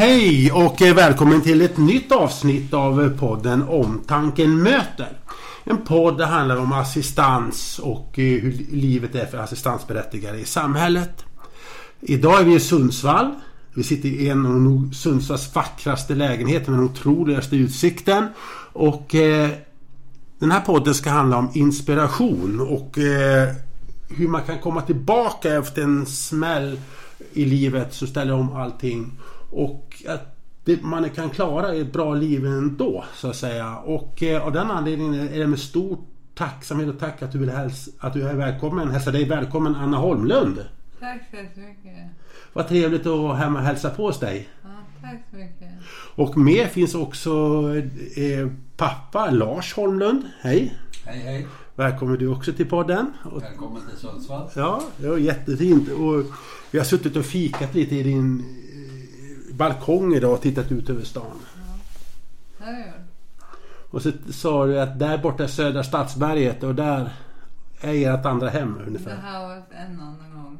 Hej och eh, välkommen till ett nytt avsnitt av eh, podden Omtanken möter. En podd där handlar om assistans och eh, hur livet är för assistansberättigade i samhället. Idag är vi i Sundsvall. Vi sitter i en av Sundsvalls vackraste lägenheter med den otroligaste utsikten. Och eh, den här podden ska handla om inspiration och eh, hur man kan komma tillbaka efter en smäll i livet som ställer om allting. Och att det, man kan klara ett bra liv ändå så att säga. Och eh, av den anledningen är det med stor tacksamhet och tack att du, vill hälsa, att du är välkommen, hälsa dig välkommen Anna Holmlund. Tack så jättemycket. Vad trevligt att vara här och hälsa på hos dig. Ja, tack så mycket. Och med finns också eh, pappa Lars Holmlund. Hej! Hej hej! Välkommen du också till podden. Och, Välkommen till Sundsvall. ja, det var jättefint. Och vi har suttit och fikat lite i din balkong idag och tittat ut över stan. Det gjort. Och så sa du att där borta är Södra Stadsberget och där är ert andra hem Det ungefär. här var en annan gång.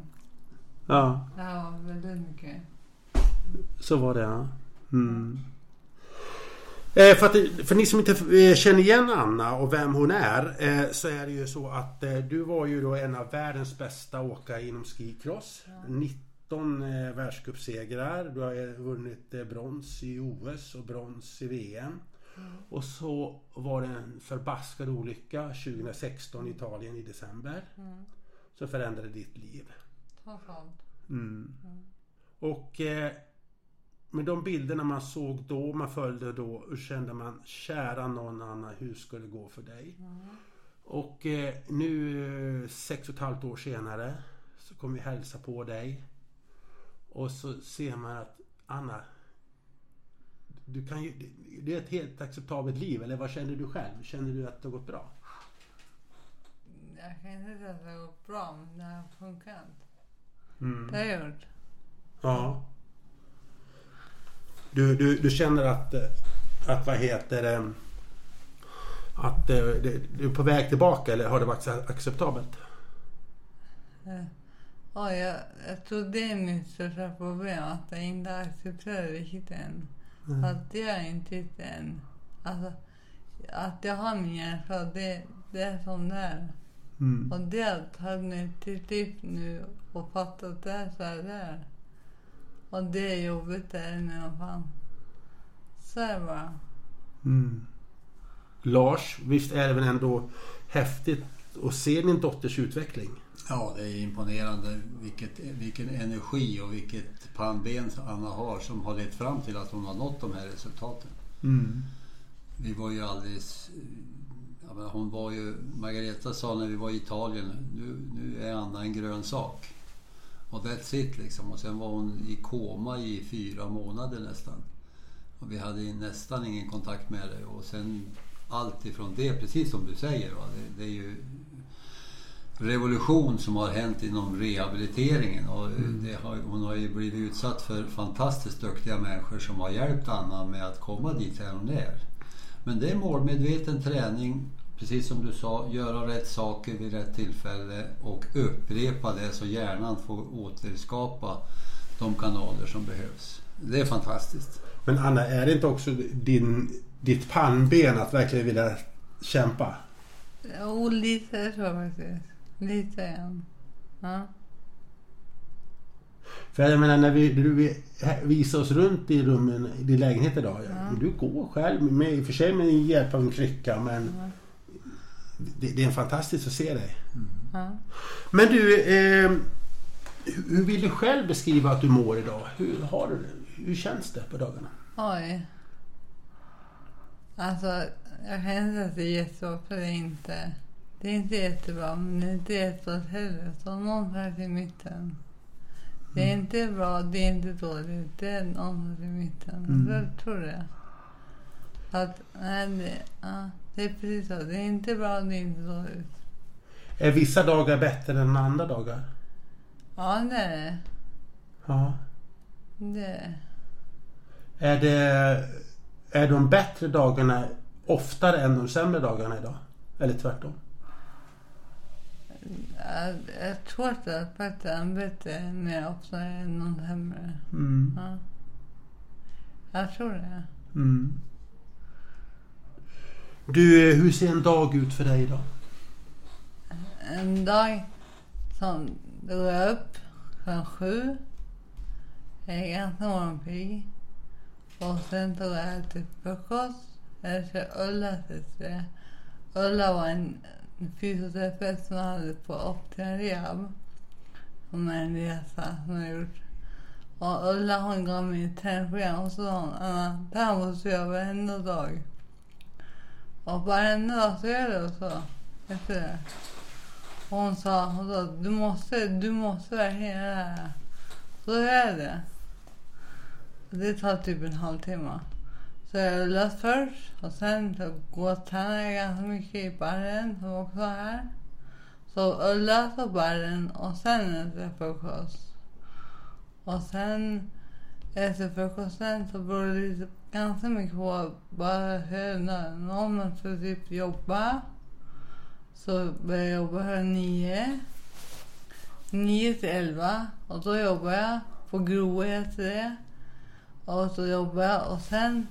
Ja, Det här var väldigt mycket. så var det ja. Mm. Eh, för, att, för ni som inte eh, känner igen Anna och vem hon är eh, så är det ju så att eh, du var ju då en av världens bästa åkare inom skicross. 19 eh, världscupsegrar. Du har eh, vunnit eh, brons i OS och brons i VM. Och så var det en förbaskad olycka 2016 i Italien i december. Mm. Som förändrade ditt liv. Totalt. Mm. Och eh, med de bilderna man såg då, man följde då, och kände man kära någon annan, hur ska det gå för dig? Och eh, nu eh, sex och ett halvt år senare så kommer vi hälsa på dig. Och så ser man att Anna, du kan ju, det är ett helt acceptabelt liv, eller vad känner du själv? Känner du att det har gått bra? Jag kan inte att det har gått bra, men det har funkat. Mm. Det har jag gjort. Ja. Du, du, du känner att, att vad heter det, att du är på väg tillbaka eller har det varit acceptabelt? Eh, Ja, jag, jag tror det är mitt största problem, att jag inte accepterar riktigt än. Mm. Att är inte riktigt än. Alltså, att jag har min hjärta, det, det är som det är. Mm. Och det har tagit mig till typ nu och fattat att det är så här det är. Och det är jobbigt det är nu, vad fan. Så är det bara. Mm. Lars, visst är det väl ändå häftigt att se din dotters utveckling? Ja, det är imponerande vilket, vilken energi och vilket pannben Anna har som har lett fram till att hon har nått de här resultaten. Mm. Vi var ju alldeles... Hon var ju... Margareta sa när vi var i Italien, nu, nu är Anna en grön sak. Och that's it liksom. Och sen var hon i koma i fyra månader nästan. Och vi hade nästan ingen kontakt med det. Och sen allt ifrån det, precis som du säger, va? Det, det är ju revolution som har hänt inom rehabiliteringen. Och det har, hon har ju blivit utsatt för fantastiskt duktiga människor som har hjälpt Anna med att komma dit där hon är. Men det är målmedveten träning, precis som du sa, göra rätt saker vid rätt tillfälle och upprepa det så hjärnan får återskapa de kanaler som behövs. Det är fantastiskt. Men Anna, är det inte också din, ditt pannben att verkligen vilja kämpa? Jo, lite så faktiskt. Lite. Ja. För jag menar när vi, du vi- visar oss runt i rummen i din lägenhet idag. Ja. Du går själv, med, i och för sig med hjälp av en krycka men Ja. det, det är fantastiskt att se dig. Ja. Men du, eh, hur vill du själv beskriva att du mår idag? Hur har du det? Hur känns det på dagarna? Oj. Alltså, jag kan inte säga att det är jättebra för det är inte. Det är inte jättebra, men det är inte jättebra heller. Så någonstans i mitten. Det är inte bra, det är inte dåligt. Det är någonstans i mitten. Mm. Jag tror det. Att, nej, det, ja, det är precis så. Det är inte bra, det är inte dåligt. Är vissa dagar bättre än andra dagar? Ja, det är det. Ja. Det. Är, det, är de bättre dagarna oftare än de sämre dagarna idag? Eller tvärtom? Jag, jag tror att det faktiskt är bättre mer ofta än någon sämre. Mm. Ja. Jag tror det. Mm. Du, eh, hur ser en dag ut för dig idag? En dag som då går jag upp klockan sju. Jag är ganska morgonpigg. Och sen tog jag till frukost. Jag kör Ulla. Ulla var en fysioterapeut som jag hade på Optima Rehab. Som är en resa som jag gjort. Och Ulla hon gav mig ett träningsprogram och så sa hon Anna, det här måste du göra varenda dag. Och varenda dag så gör jag det så. Efter det. Och hon sa, hon sa du, måste, du måste verkligen göra det här. Så gör jag det. Och Det tar typ en halvtimme. Så jag rullar först och sen så gåtränade jag ganska mycket i barren som också är här. Så Ulla och barren och sen efter frukost. Och sen efter frukosten så beror det lite- ganska mycket på bara hur om man ska typ jobba. Så började jag jobba här nio. Nio till elva. Och då jobbar jag på Groa heter det. Och så jobbar jag och sen,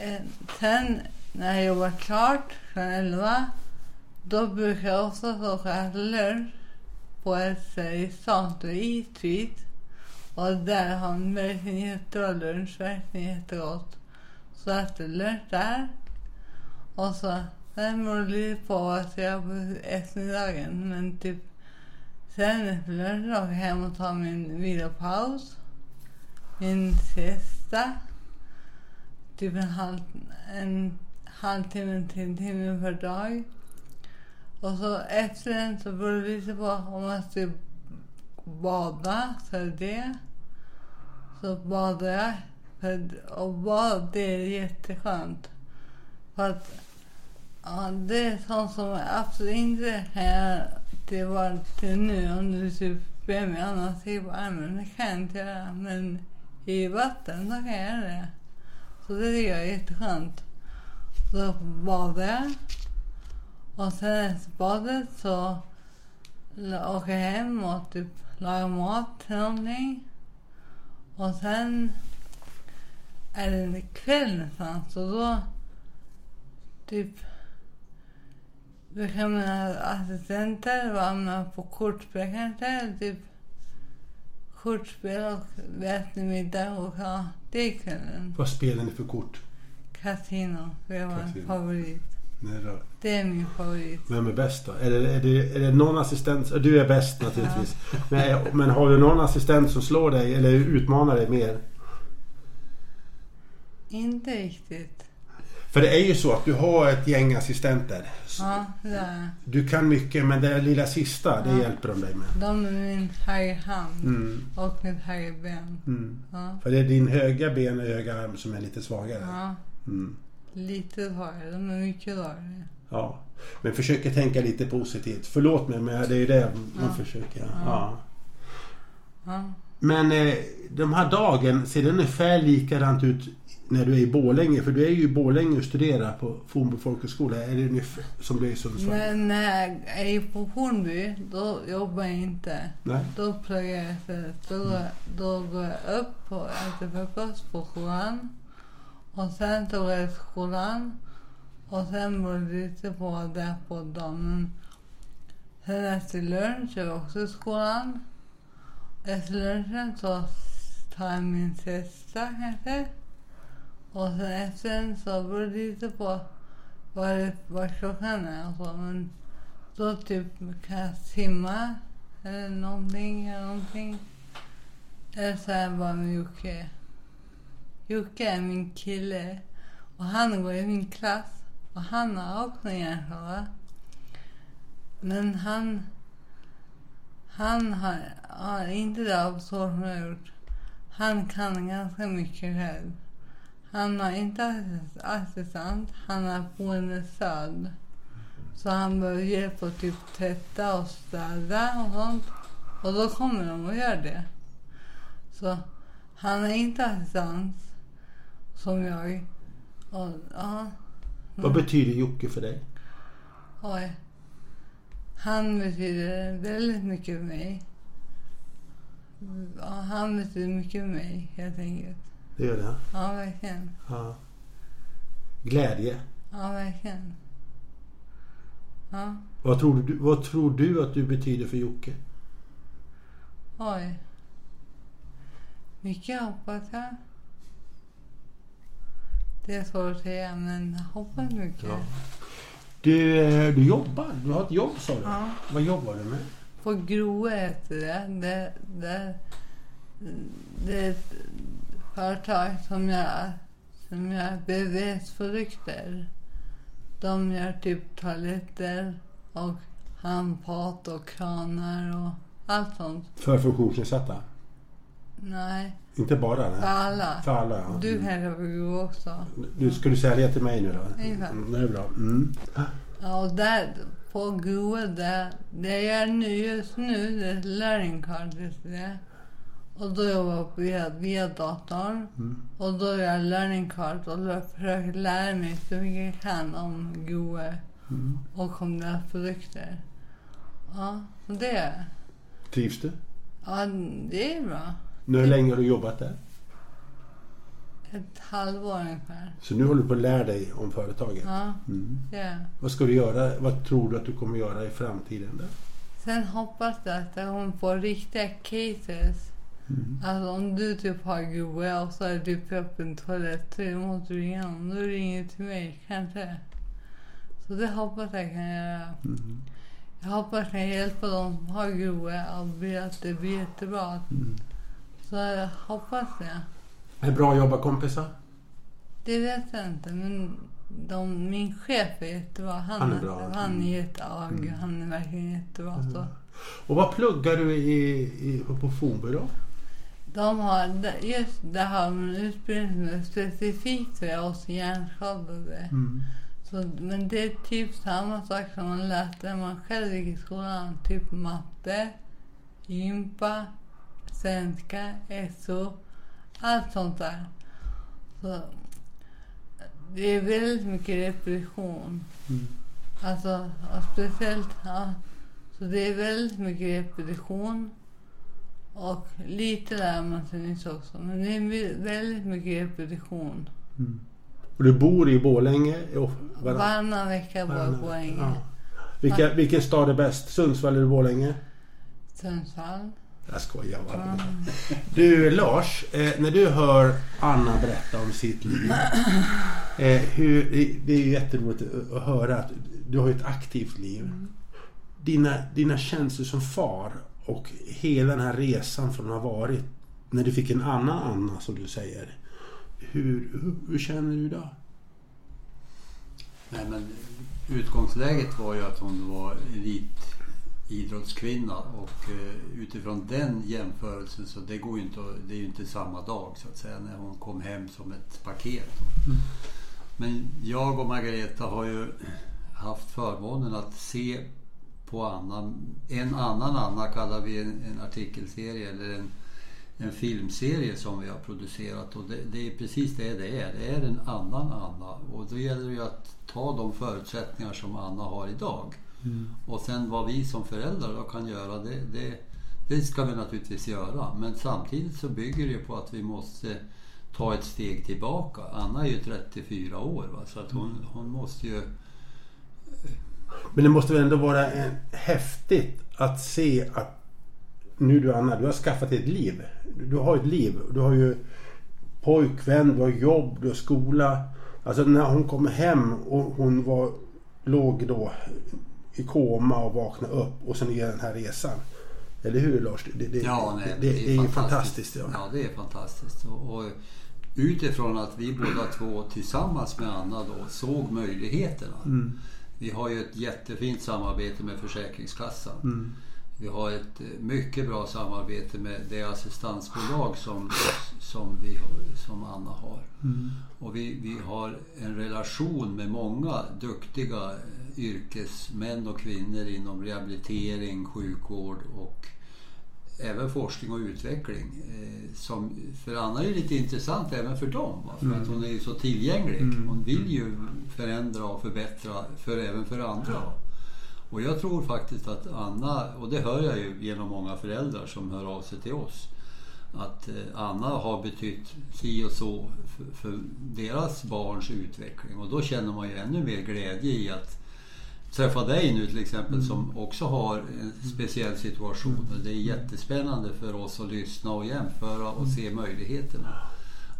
Eh, sen när jag jobbat klart klockan elva då brukar jag också åka och äta lunch på ett ställe i stan. Och där har de verkligen jättebra lunch, verkligen jättegott. Så jag äter lunch där. Och så, sen beror det lite på vad jag på eftermiddagen. Men typ, sen efter lunchen åker jag hem och tar min vilopaus. Min siesta. Typ en, halv, en halvtimme till en timme per dag. Och så efter den så beror det lite på om man ska bada, så är det. Så badar jag. För, och bad, det är jätteskönt. För att ja, det är sånt som jag absolut inte kan göra till, var, till nu. Om du typ ber mig annars sig på armen, det kan jag inte göra. Men i vatten, då kan jag göra det. Så det tycker jag är jätteskönt. Så badar jag. Och sen efter badet så åker jag hem och typ lagar mat till någonting. Och sen är det kväll nästan, så då typ brukar mina assistenter vara med på kortspel kanske. Typ kortspel och vi äter middag och ja, det är kvällen. Vad spelar ni för kort? Casino, det var en Casino. favorit. Nej då. Det är min favorit. Vem är bäst då? Är det, är det, är det någon assistent? Du är bäst naturligtvis. Men, men har du någon assistent som slår dig eller utmanar dig mer? Inte riktigt. För det är ju så att du har ett gäng assistenter. Ja, det är Du kan mycket men det lilla sista, det Ja. hjälper de dig med. De är min högerhand Mm, och mitt högerben. mm. Ja. För det är din höga ben och höga arm som är lite svagare. ja, Mm. lite svagare. De är mycket svagare. Ja. Men försöker tänka lite positivt. Förlåt mig men det är ju det man Ja. försöker. Ja. Men eh, de här dagen, ser det ungefär likadant ut när du är i Borlänge? För du är ju i Borlänge och studerar på Fornbo folkhögskola. Är det ungefär som du är i Sundsvall? Men när jag är på Hornby, då jobbar jag inte. Nej. Då pluggar jag istället. Då, går- då går jag upp och äter frukost på skolan. Och sen så går jag till skolan. Och sen beror det lite på det på dagen. Sen efter lunch är jag också i skolan. Efter lunchen så tar jag min siesta kanske. Och sen efter så beror det lite på vad, vad klockan är och så. Men då typ kan jag simma eller någonting. Eller, någonting. eller så är jag bara med Jocke. Jocke är min kille och han går i min klass och han har också hjärnskada. Men han, han har, har inte drabbats så som jag har gjort. Han kan ganska mycket själv. Han har inte assist- assistent, han har boendestöd. Så han behöver hjälp att typ tvätta och städa och sånt. Och då kommer de och gör det. Så han har inte assistans som jag. Och, ja, Vad betyder Jocke för dig? oj. Han betyder väldigt mycket för mig. Han betyder mycket för mig helt enkelt. Det gör det? Ja, verkligen. Ja. Glädje? Ja, verkligen. Ja, Vad tror, du, vad tror du att du betyder för Jocke? oj. Mycket hoppas jag. Det är svårt att säga, men jag hoppas mycket. Ja. Du, eh, du jobbar. Du har ett jobb sa du. Ja. Vad jobbar du med? På Groe heter det. Det, det. det är ett företag som gör, som gör BVS-produkter. De gör typ toaletter och handfat och kranar och allt sånt. För funktionsnedsatta? Nej, Inte bara? för Nej. alla. För alla ja. Du Groe också. Du, ska du det till mig nu då? Mm, det är bra. Mm. Ja, och där på där, det jag gör nu just nu, det är learning card, det? Och då jobbar jag via, via datorn. Mm. Och då gör jag learning card och då försöker jag lära mig så mycket jag kan om Groe Mm. och om deras produkter. Ja, och det. Trivs du? Ja, det är bra. Nu, hur länge har du jobbat där? Ett halvår ungefär. Så nu håller du på att lära dig om företaget? Ja, Mm. det. Vad ska du göra? Vad tror du att du kommer göra i framtiden? Där? Sen hoppas jag att jag kommer få riktiga cases. Mm. Alltså om du typ har Groe och så du typ upp en toalett så måste du ringa någon. Då ringer du till mig kanske. Så det hoppas jag kan göra. Mm. Jag hoppas jag kan hjälpa dem som har Groe och bli att det blir jättebra. Mm. Så jag hoppas det. Är bra jobbarkompisar? Det vet jag inte men de, min chef är jättebra. Han, Han är bra. Han är jätteag. Mm. Han är verkligen jättebra. Så. Och vad pluggar du i, i, på Fornby då? De har, just det har de en utbildning specifikt för oss hjärnskadade. Mm. Så, men det är typ samma sak som man läste när man själv gick i skolan. Typ matte, gympa, svenska, SO, allt sånt där. Så, det är väldigt mycket repetition. Mm. Alltså, speciellt, ja. Så det är väldigt mycket repetition. Och lite lär man sig nyss också. Men det är vä- väldigt mycket repetition. Mm. Och du bor i Borlänge? Varannan vecka bor jag på Borlänge. Ja. Vilka, vilken stad är bäst? Sundsvall eller Borlänge? Sundsvall. Jag skojar bara. Mm. Du Lars, eh, när du hör Anna berätta om sitt liv. Eh, hur, det är ju jätteroligt att- att höra att du har ett aktivt liv. Dina, dina känslor som far och hela den här resan från att ha varit när du fick en annan Anna som du säger. Hur, hur, hur känner du idag? Nej, men utgångsläget var ju att hon var elitidrottskvinna och eh, utifrån den jämförelsen så det går ju inte det är ju inte samma dag så att säga när hon kom hem som ett paket. Men jag och Margareta har ju haft förmånen att se på Anna, en annan Anna kallar vi en, en artikelserie eller en, en filmserie som vi har producerat och det, det är precis det det är. Det är en annan Anna och då gäller det ju att ta de förutsättningar som Anna har idag. Och sen vad vi som föräldrar då kan göra det, det, det ska vi naturligtvis göra. Men samtidigt så bygger det på att vi måste ta ett steg tillbaka. Anna är ju 34 år va? så att hon, hon måste ju Men det måste väl ändå vara en, häftigt att se att nu du Anna, du har skaffat ett liv. Du, har ett liv. Du har ju pojkvän, du har jobb, du har skola. Alltså när hon kommer hem och hon var, låg då i koma och vaknade upp och sen är den här resan. Eller hur Lars? Det, det, Ja, nej, det, det är ju fantastiskt. Ja. Ja, det är fantastiskt. Och, och utifrån att vi båda två tillsammans med Anna då såg möjligheterna. Mm. Vi har ju ett jättefint samarbete med Försäkringskassan. Mm. Vi har ett eh, mycket bra samarbete med det assistansbolag som, som, vi, som Anna har. Mm. Och vi, vi har en relation med många duktiga eh, yrkesmän och kvinnor inom rehabilitering, sjukvård och även forskning och utveckling. Eh, som, för Anna är lite intressant även för dem. Va? För att hon är ju så tillgänglig. Mm. Hon vill ju förändra och förbättra för, även för andra. Och jag tror faktiskt att Anna, och det hör jag ju genom många föräldrar som hör av sig till oss, att eh, Anna har betytt si och så för, för deras barns utveckling. Och då känner man ju ännu mer glädje i att träffa dig nu till exempel som också har en speciell situation. Och det är jättespännande för oss att lyssna och jämföra och se möjligheterna.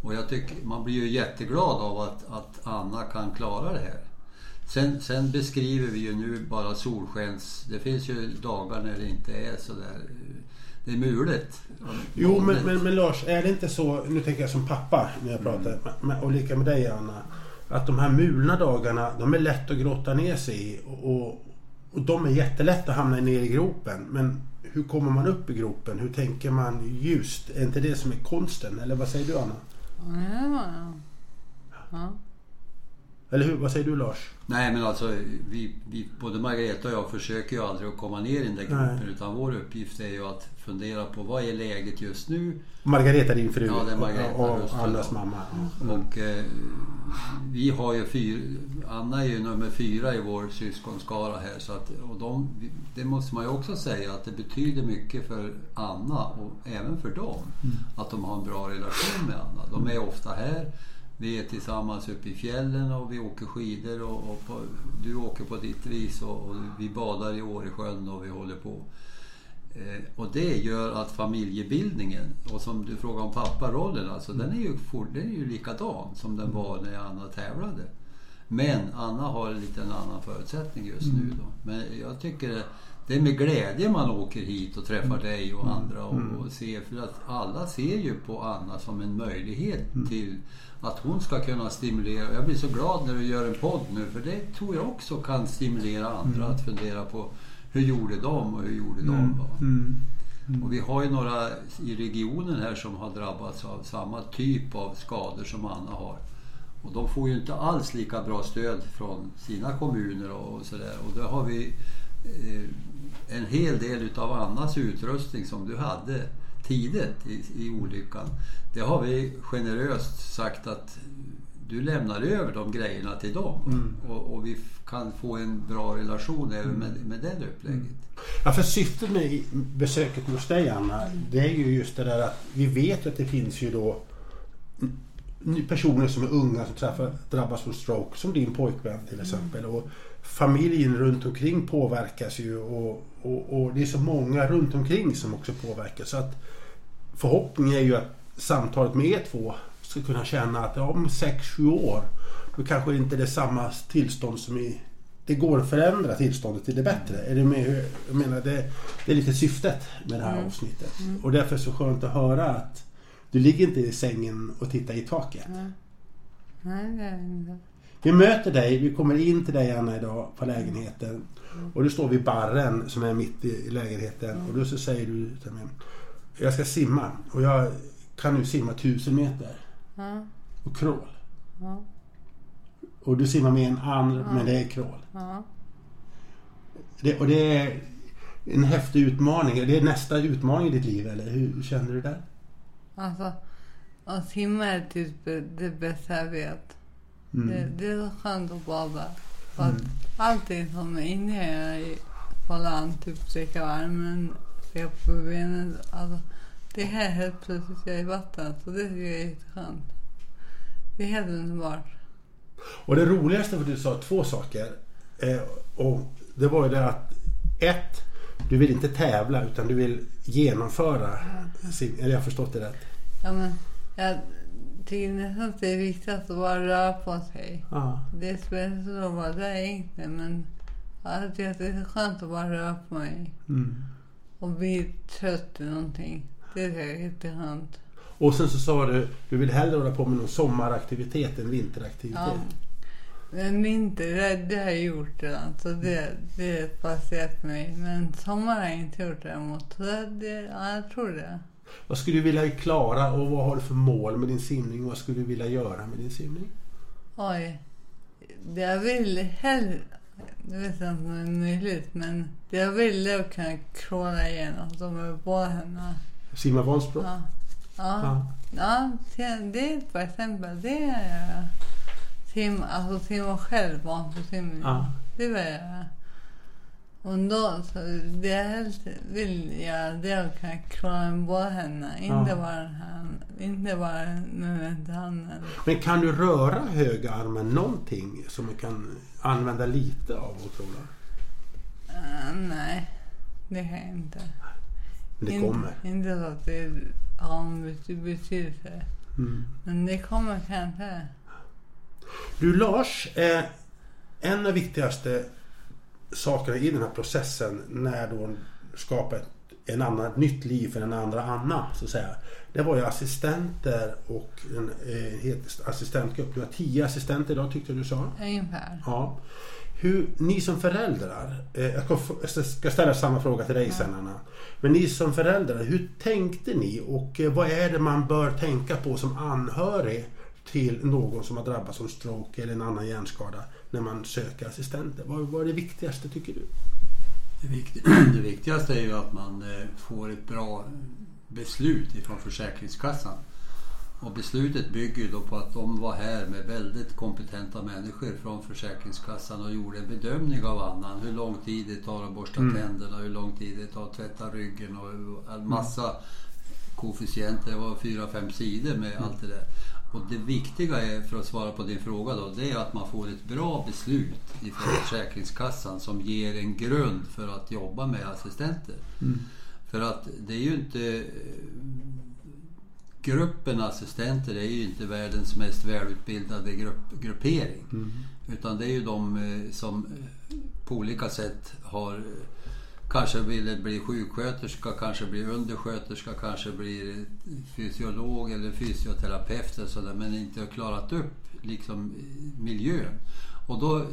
Och jag tycker man blir ju jätteglad av att, att Anna kan klara det här. Sen, sen beskriver vi ju nu bara solskens... Det finns ju dagar när det inte är så där... Det är mulet. Jo, men, men, men Lars, är det inte så, nu tänker jag som pappa när jag pratar, men- och lika med dig Anna, att de här mulna dagarna, de är lätt att grotta ner sig i och, och de är jättelätt att hamna ner i gropen. Men hur kommer man upp i gropen? Hur tänker man ljust? Är inte det som är konsten? Eller vad säger du Anna? Ja, det var. Ja. Eller hur? Vad säger du Lars? Nej men alltså, vi, vi, både Margareta och jag försöker ju aldrig att komma ner i den där gruppen Nej. utan vår uppgift är ju att fundera på vad är läget just nu Margareta din fru Ja, det är Margareta och, Röster, och Annas mamma. och eh, vi har ju fyra, Anna är ju nummer fyra i vår syskonskara här så att, och de, det måste man ju också säga att det betyder mycket för Anna och även för dem att de har en bra relation med Anna. De är ofta här vi är tillsammans uppe i fjällen och vi åker skidor och, och på, du åker på ditt vis och, och vi badar i Åresjön och vi håller på. Eh, och det gör att familjebildningen, och som du frågar om papparollen, alltså den är ju, for, den är ju likadan som den var när Anna tävlade. Men Anna har en liten annan förutsättning just nu då. Men jag tycker det, det är med glädje man åker hit och träffar dig och andra och, och ser, för att alla ser ju på Anna som en möjlighet till att hon ska kunna stimulera. Jag blir så glad när du gör en podd nu för det tror jag också kan stimulera andra att fundera på hur gjorde de och hur gjorde de? Va? Och vi har ju några i regionen här som har drabbats av samma typ av skador som Anna har. Och de får ju inte alls lika bra stöd från sina kommuner och sådär. Och då har vi eh, en hel del utav Annas utrustning som du hade tidigt i, i olyckan. Det har vi generöst sagt att du lämnar över de grejerna till dem. Och, och vi kan få en bra relation även med, med det upplägget. Ja, för syftet med besöket hos dig Anna, det är ju just det där att vi vet att det finns ju då personer som är unga som träffar, drabbas av stroke, som din pojkvän till exempel. Och familjen runt omkring påverkas ju och, och, och det är så många runt omkring som också påverkas. Så att förhoppningen är ju att samtalet med er två ska kunna känna att om 6-7 år då kanske det inte är samma tillstånd som i det går att förändra tillståndet till det bättre. Är det med, jag menar, det, det är lite syftet med det här avsnittet. Och därför är det så skönt att höra att du ligger inte i sängen och tittar i taket. Nej. Nej, det är det inte. Vi möter dig, vi kommer in till dig Anna idag på lägenheten. Och du står vid barren som är mitt i lägenheten. Och då så säger du till mig. Jag ska simma och jag kan nu simma tusen meter. Och crawl. Och du simmar med en arm men det är crawl. Det, och det är en häftig utmaning. Det är nästa utmaning i ditt liv eller hur känner du där? Alltså, att simma är typ det bästa jag vet. Mm. Det, det är skönt att bada. För att allting som är inne i på land, typ sträcka armen, sträcka på benen. Alltså, det här helt plötsligt jag är i vattnet så det tycker jag är jätteskönt. Det är helt underbart. Och det roligaste för du sa två saker. Eh, och det var ju det att ett, du vill inte tävla utan du vill genomföra eller jag har förstått det rätt? Ja, men, jag tycker nästan att det är viktigt att bara röra på sig. Ja. Det spelar inte så roll vad det är egentligen men jag tycker att det är skönt att bara röra på mig. Mm. och bli trött i någonting. Det är jätteskönt. Och sen så sa du, du vill hellre hålla på med någon sommaraktivitet än vinteraktivitet. Ja. Men vinter, det, det har jag gjort redan. Så det, det är passerat mig. Men sommar har jag inte gjort däremot. Så det, ja, jag tror det. Vad skulle du vilja klara och vad har du för mål med din simning? Vad skulle du vilja göra med din simning? Oj. Det jag vill hellre... Jag vet inte om det är möjligt, men det jag vill är att kunna kråla igenom de med båda händerna. Simma Vansbro? Ja. Ja. Ja. Ja, det är ett exempel. Det är jag. Sim, alltså simma själv, barnsimning. Ja. Det vill jag göra. Och då så helst vill göra det är att kunna klara på henne. Inte Ja. bara här, inte bara rätta handen. Men kan du röra högerarmen någonting som man kan använda lite av Otrola? Uh, nej, det kan jag inte. Men det kommer. Inte så att det har en bety- betydelse. Mm. Men det kommer kanske. Du Lars, eh, en av de viktigaste sakerna i den här processen när då skapa ett, en annan, ett nytt liv för en andra Anna, så att säga. Det var ju assistenter och en eh, het assistentgrupp. Du har tio assistenter idag tyckte du sa. Ungefär. Ja. Hur, ni som föräldrar, eh, jag ska ställa samma fråga till dig sen Anna. Men ni som föräldrar, hur tänkte ni och eh, vad är det man bör tänka på som anhörig till någon som har drabbats av stroke eller en annan hjärnskada när man söker assistenter? Vad, vad är det viktigaste tycker du? Det, vikt, det viktigaste är ju att man eh, får ett bra beslut ifrån Försäkringskassan. Och beslutet bygger då på att de var här med väldigt kompetenta människor från Försäkringskassan och gjorde en bedömning av annan. Hur lång tid det tar att borsta tänderna, hur lång tid det tar att tvätta ryggen och en massa koefficienter. Det var fyra, fem sidor med allt det där. Och det viktiga är, för att svara på din fråga då, det är att man får ett bra beslut ifrån Försäkringskassan som ger en grund för att jobba med assistenter. För att det är ju inte... Gruppen assistenter är ju inte världens mest välutbildade grupp, gruppering. Utan det är ju de eh, som eh, på olika sätt har eh, kanske ville bli sjuksköterska, kanske bli undersköterska, kanske bli fysiolog eller fysioterapeut och sådär, men inte har klarat upp liksom miljön. Och då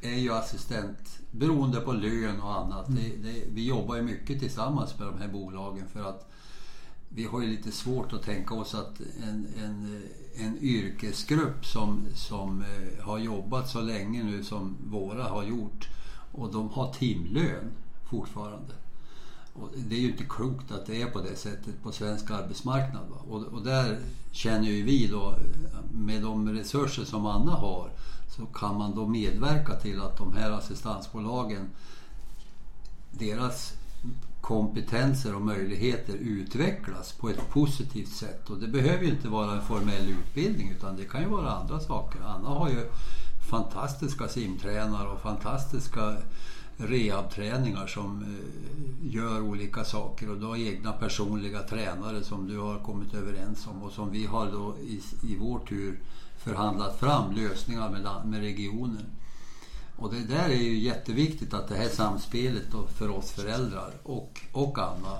är ju assistent, beroende på lön och annat, det, det, vi jobbar ju mycket tillsammans med de här bolagen för att vi har ju lite svårt att tänka oss att en, en, en yrkesgrupp som, som eh, har jobbat så länge nu som våra har gjort och de har timlön fortfarande. Och det är ju inte klokt att det är på det sättet på svensk arbetsmarknad. Va? Och, och där känner ju vi då, med de resurser som Anna har, så kan man då medverka till att de här assistansbolagen, deras kompetenser och möjligheter utvecklas på ett positivt sätt. Och det behöver ju inte vara en formell utbildning utan det kan ju vara andra saker. Anna har ju fantastiska simtränare och fantastiska rehabträningar som eh, gör olika saker och du har egna personliga tränare som du har kommit överens om och som vi har då i, i vår tur förhandlat fram lösningar med, med regionen. Och det där är ju jätteviktigt att det här samspelet då för oss föräldrar och, och Anna.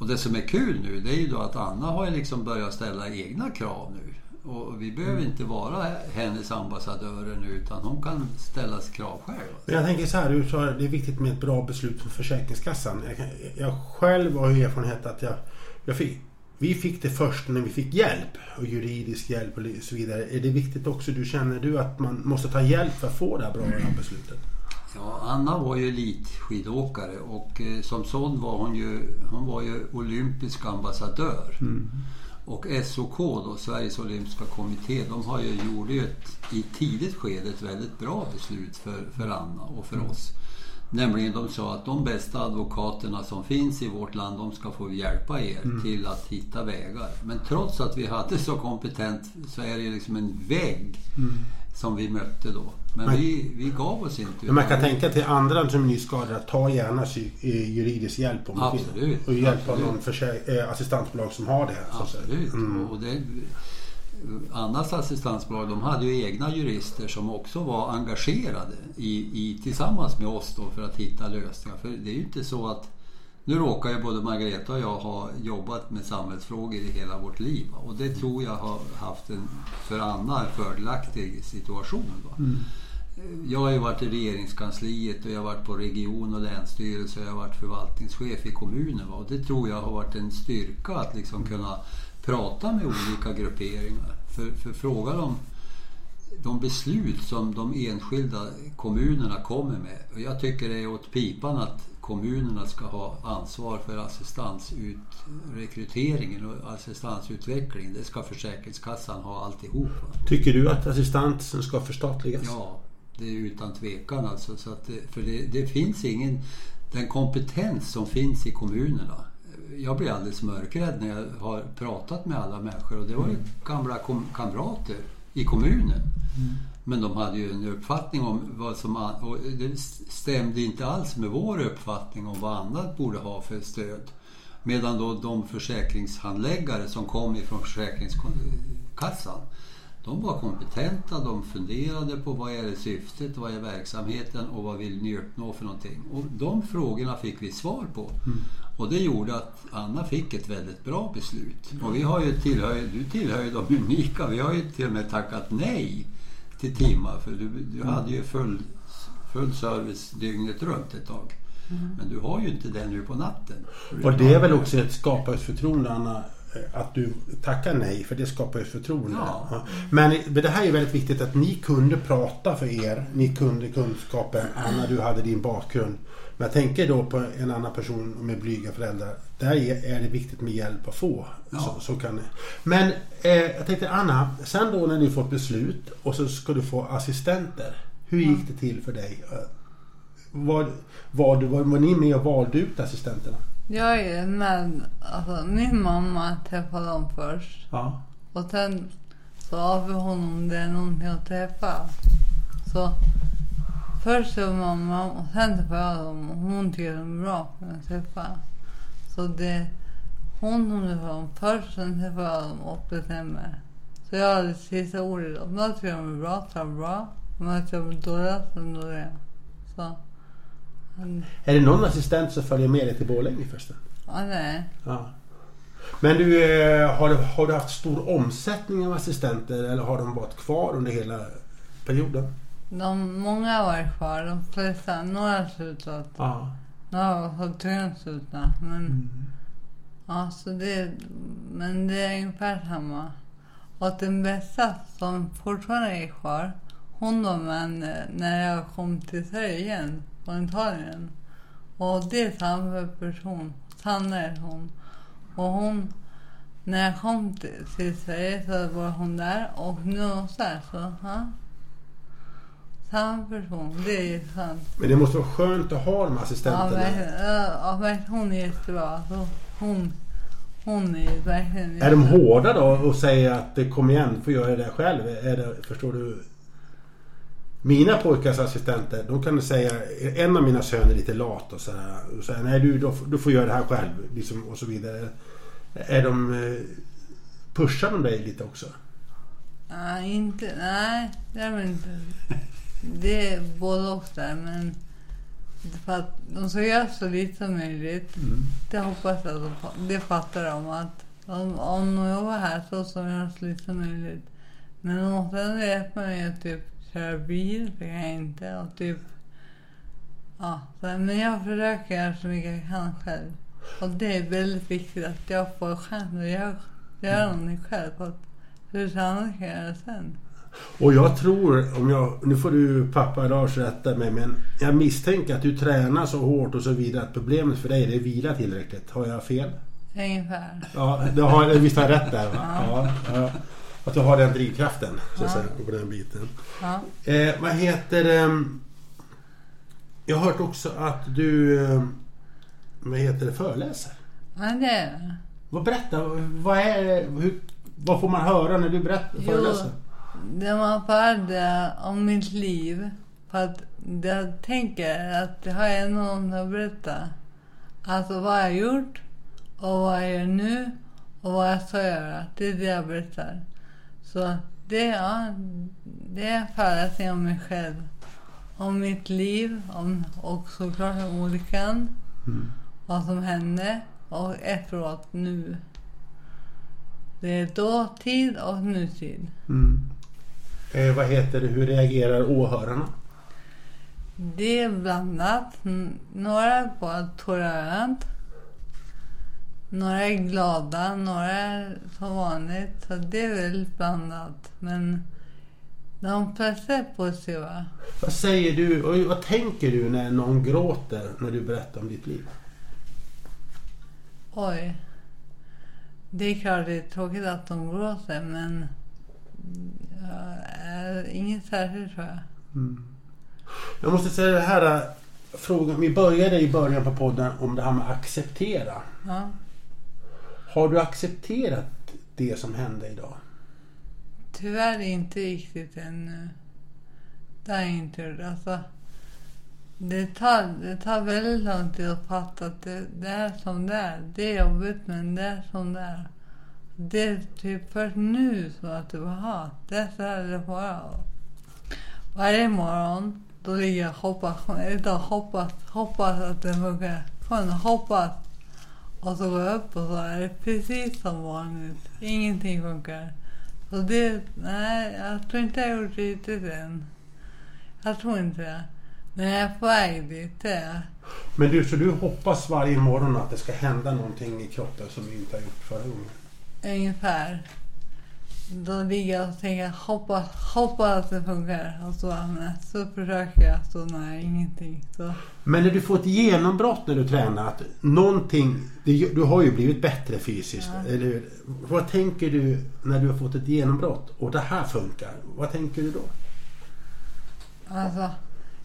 Och det som är kul nu det är ju då att Anna har ju liksom börjat ställa egna krav nu. Och vi behöver inte vara hennes ambassadörer nu utan hon kan ställa krav själv. Men jag tänker så här, du sa det är viktigt med ett bra beslut från Försäkringskassan. Jag, jag själv har ju erfarenhet att jag, jag fick, vi fick det först när vi fick hjälp och juridisk hjälp och så vidare. Är det viktigt också, du känner du att man måste ta hjälp för att få det här bra beslutet? Ja, Anna var ju elitskidåkare och eh, som sån var hon ju, hon var ju olympisk ambassadör. Och SOK då, Sveriges Olympiska Kommitté, de har ju, gjorde ju ett, i tidigt skede ett väldigt bra beslut för, för Anna och för oss. Nämligen de sa att de bästa advokaterna som finns i vårt land, de ska få hjälpa er till att hitta vägar. Men trots att vi hade så kompetent så är det liksom en vägg som vi mötte då. Men Men- vi, vi gav oss inte. Men man kan tänka till andra som är nyskadade att ta gärna eh, juridisk hjälp om. Absolut, Och hjälpa absolut. någon försä- eh, assistansbolag som har det. Absolut. Mm. Och det, Annas assistansbolag de hade ju egna jurister som också var engagerade i, i, tillsammans med oss då för att hitta lösningar. För det är ju inte så att nu råkar ju både Margareta och jag ha jobbat med samhällsfrågor i hela vårt liv. Och det tror jag har haft en för Anna fördelaktig situation. Va? Jag har ju varit i regeringskansliet och jag har varit på region och länsstyrelse och jag har varit förvaltningschef i kommunen. Va? Och det tror jag har varit en styrka att liksom kunna prata med olika grupperingar. För, för frågan om de beslut som de enskilda kommunerna kommer med. Och jag tycker det är åt pipan att kommunerna ska ha ansvar för assistansrekryteringen och assistansutvecklingen. Det ska Försäkringskassan ha alltihop. Tycker du att assistansen ska förstatligas? Ja, Det är utan tvekan alltså. Så att, det- för det, det finns ingen... Den kompetens som finns i kommunerna. Jag blir alldeles mörkrädd när jag har pratat med alla människor och det var ju gamla kom, kamrater i kommunen. Men de hade ju en uppfattning om vad som... Och det stämde inte alls med vår uppfattning om vad annat borde ha för stöd. Medan då de försäkringshandläggare som kom ifrån Försäkringskassan de var kompetenta, de funderade på vad är syftet, vad är verksamheten och vad vill ni uppnå för någonting. Och de frågorna fick vi svar på. Och det gjorde att Anna fick ett väldigt bra beslut. Och vi har ju tillhör, du tillhör ju de unika, vi har ju till och med tackat nej till timmar för du, du hade ju full, full service dygnet runt ett tag. Men du har ju inte det nu på natten. Och det är väl också ett skapa ett förtroende Anna eh, att du tackar nej för det skapar ju ett förtroende. Ja. Men det här är väldigt viktigt att ni kunde prata för er. Ni kunde kunskapen. Anna du hade din bakgrund. Men jag tänker då på en annan person med blyga föräldrar. Där är det viktigt med hjälp att få. Ja. Så, så kan det. Men eh, jag tänkte Anna, sen då när ni fått beslut och så ska du få assistenter. Hur gick det till för dig? Var, var, du, var, var ni med och valde ut assistenterna? Jag är med, alltså min mamma träffade dem först. Ja. Och sen sa vi honom om det är någonting att träffa. Så först var mamma och sen träffade jag hon tycker de är bra för att träffa. Så det hon som träffade dem först, sen träffade jag dem och bestämde. Så jag hade sista ordet. Om jag tycker de är bra så är de bra. Om jag tycker de är dåliga så är de dåliga. Så. Är det någon assistent som följer med dig till Borlänge förresten? Ja, nej. Ja. Men du, eh, har, du, har du haft stor omsättning av assistenter eller har de varit kvar under hela perioden? De, många varit kvar. De flesta, några har slutat. Ja. Några har fått tvungna sluta. Men, ja, så det, men det är ungefär samma. Och den bästa som fortfarande är kvar, hon var med eh, när jag kom till Sverige igen, från Italien. Och det är samma person. Sanna är hon. Och hon, när jag kom till, till Sverige så var hon där och nu är hon här. Så, ja. Samma person. Det är sant. Men det måste vara skönt att ha de assistenterna. Ja, ja, verkligen. Hon är jättebra. Alltså, hon, hon är verkligen Är de hårda då och säger att eh, kom igen, får göra det själv? Är det, förstår du? Mina pojkars assistenter, de kan säga, en av mina söner är lite lat och sådär. Och säger, nej du, då, du får göra det här själv. Liksom, och så vidare. Är de... eh, Pushar de dig lite också? Nej, inte, nej, det är väl inte. Det är både och där, men för att de ska göra så lite som möjligt. Det hoppas jag att de, det fattar de att om, om de jobbar här så ska de göra så lite som möjligt. Men de måste ändå hjälpa mig att typ köra bil, för jag inte. Och typ, ja, men jag försöker göra så mycket jag kan själv. Och det är väldigt viktigt att jag får chans att göra, göra någonting själv. För hur annars kan jag göra sen? Och jag tror, om jag, nu får du pappa Lars rätta mig, men jag misstänker att du tränar så hårt och så vidare att problemet för dig det är vila tillräckligt. Har jag fel? Ungefär. Ja, du har, visst har jag rätt där va? Ja. ja. Att du har den drivkraften, så att Ja. säga, på den biten. Ja. Eh, vad heter det? Jag har hört också att du, eh, vad heter det, föreläser. ja, det är det. Vad berätta, vad är det, hur, vad får man höra när du berättar, föreläser? Det man får höra om mitt liv. För att jag tänker att det har jag någon att berätta. Alltså vad jag har gjort och vad jag gör nu och vad jag ska göra. Det är det jag berättar. Så det, ja, det är en föreläsning om mig själv. Om mitt liv om, och såklart om olyckan. Mm. Vad som hände och efteråt nu. Det är dåtid och nutid. Mm. Eh, vad heter det, hur reagerar åhörarna? Det är blandat. Några bara tolerant. Några är glada, några är som vanligt. Så det är väldigt blandat. Men de flesta är positiva. Vad säger du och vad tänker du när någon gråter när du berättar om ditt liv? Oj. Det är klart det är tråkigt att de gråter men ja, är inget särskilt tror jag. Mm. Jag måste säga det här äh, frågan. Vi började i början på podden om det här med acceptera. Ja. Har du accepterat det som hände idag? Tyvärr inte riktigt ännu. Det har jag inte gjort. Alltså, det, tar, det tar väldigt lång tid att fatta att det, det är som det är. Det är jobbigt men det är som det är. Det är typ först nu som jag typ, jaha, det är det får. Varje morgon då ligger jag och hoppas, utan hoppas, hoppas att det funkar. Fan, hoppas. Och så går jag upp och så är det precis som vanligt. Ingenting funkar. Så det, nej, jag tror inte jag har gjort det riktigt än. Jag tror inte det. Men jag är på väg dit, det är jag. Men du, så du hoppas varje morgon att det ska hända någonting i kroppen som du inte har gjort förra gången? Ungefär. Då ligger jag och tänker hoppas, hoppas att det funkar. Och så, så försöker jag, så nej, ingenting. Så, Men när du får ett genombrott när du tränar, att någonting, du har ju blivit bättre fysiskt, Ja. eller hur? Vad tänker du när du har fått ett genombrott och det här funkar? Vad tänker du då? alltså,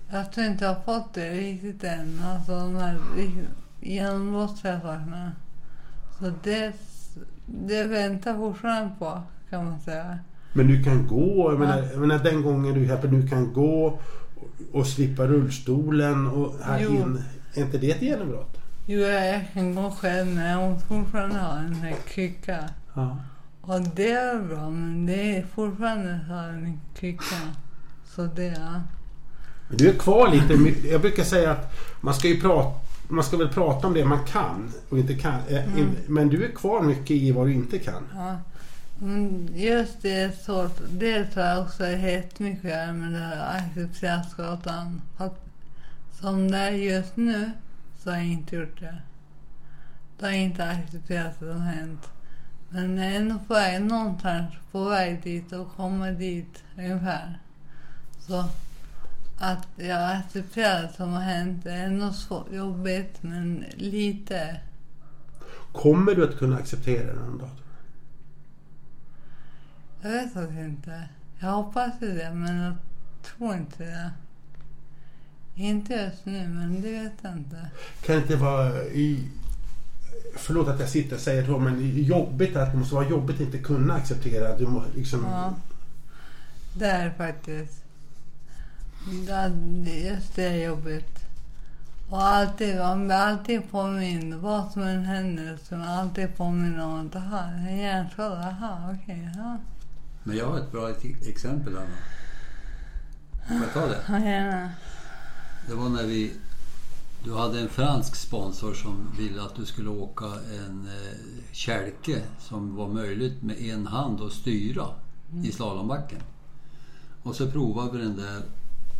jag tror inte jag har fått det riktigt än. Alltså de här genombrottsliga sakerna. Så det, det väntar fortfarande på, kan man säga. Men du kan gå, jag Ja. menar, jag menar den gången du, exempel, du kan gå och, slippa rullstolen och här Jo. in. Är inte det ett genombrott? Jo, jag kan gå själv men jag måste fortfarande ha en sån här krycka. Ja. Och det är bra, men det är fortfarande så här en krycka. Så det, ja. Men du är kvar lite. Jag brukar säga att man ska ju prata man ska väl prata om det man kan och inte kan. eh, Mm. in- Men du är kvar mycket i vad du inte kan. ja. Men just det svårt. Det tror jag också är helt mycket att göra med det här. För att Som det är just nu så har jag inte gjort det. Det har inte accepterat det som hänt. Men jag är ändå på väg någonstans på väg dit och kommer dit ungefär. Så att jag accepterar det som har hänt är ändå så jobbigt men lite. Kommer du att kunna acceptera det någon dag? Jag vet faktiskt inte. Jag hoppas det men jag tror inte det. Inte just nu men det vet jag inte. Kan det inte vara i... Förlåt att jag sitter och säger så men jobbigt att det måste vara jobbigt att inte kunna acceptera. Du må, liksom, Ja. Det är faktiskt. Det, just det är jobbigt. Och alltid, man blir alltid påmind. Vad som än händer så man alltid påminner om att aha, en hjärnskada, aha, okej, ja. Men jag har ett bra ex- exempel, Anna. Får jag ta det? Ja, gärna. Det var när vi... Du hade en fransk sponsor som ville att du skulle åka en eh, kälke som var möjligt med en hand att styra i slalombacken. Och så provade vi den där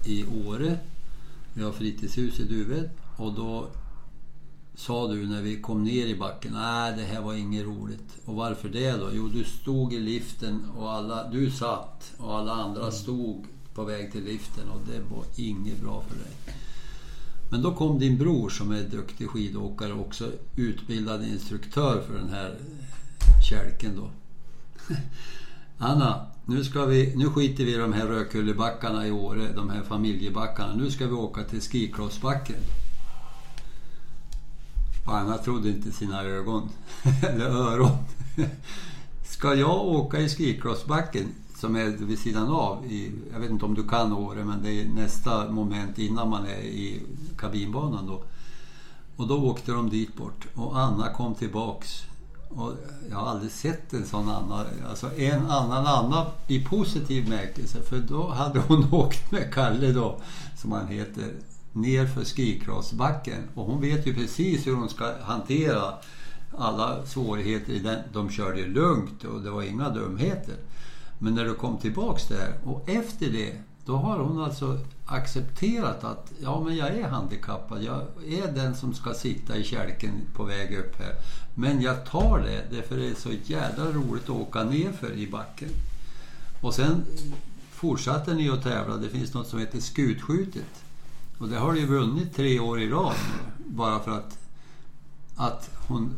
i Åre. Vi har fritidshus i Duved. Och då sa du när vi kom ner i backen, nej det här var inget roligt. Och varför det då? Jo, du stod i liften och alla, du satt och alla andra stod på väg till liften och det var inget bra för dig. Men då kom din bror som är duktig skidåkare och också utbildad instruktör för den här kälken då. Anna, nu, ska vi, nu skiter vi i de här Rökullebackarna i Åre, de här familjebackarna. Nu ska vi åka till skikrossbacken. Och Anna trodde inte sina ögon, eller öron. Ska jag åka i skikrossbacken som är vid sidan av, i, jag vet inte om du kan Åre, men det är nästa moment innan man är i kabinbanan då. Och då åkte de dit bort och Anna kom tillbaks. Och jag har aldrig sett en sån Anna, alltså en annan Anna i positiv märkelse. För då hade hon åkt med Kalle då, som han heter, ner för skikrossbacken. Och hon vet ju precis hur hon ska hantera alla svårigheter i den. De körde lugnt och det var inga dumheter. Men när du kom tillbaks där och efter det, då har hon alltså accepterat att ja, men jag är handikappad. Jag är den som ska sitta i kälken på väg upp här. Men jag tar det, därför det är så jädra roligt att åka nerför i backen. Och sen fortsatte ni att tävla. Det finns något som heter skutskjutet. Och det har du ju vunnit tre år i rad nu. Bara för att, att hon,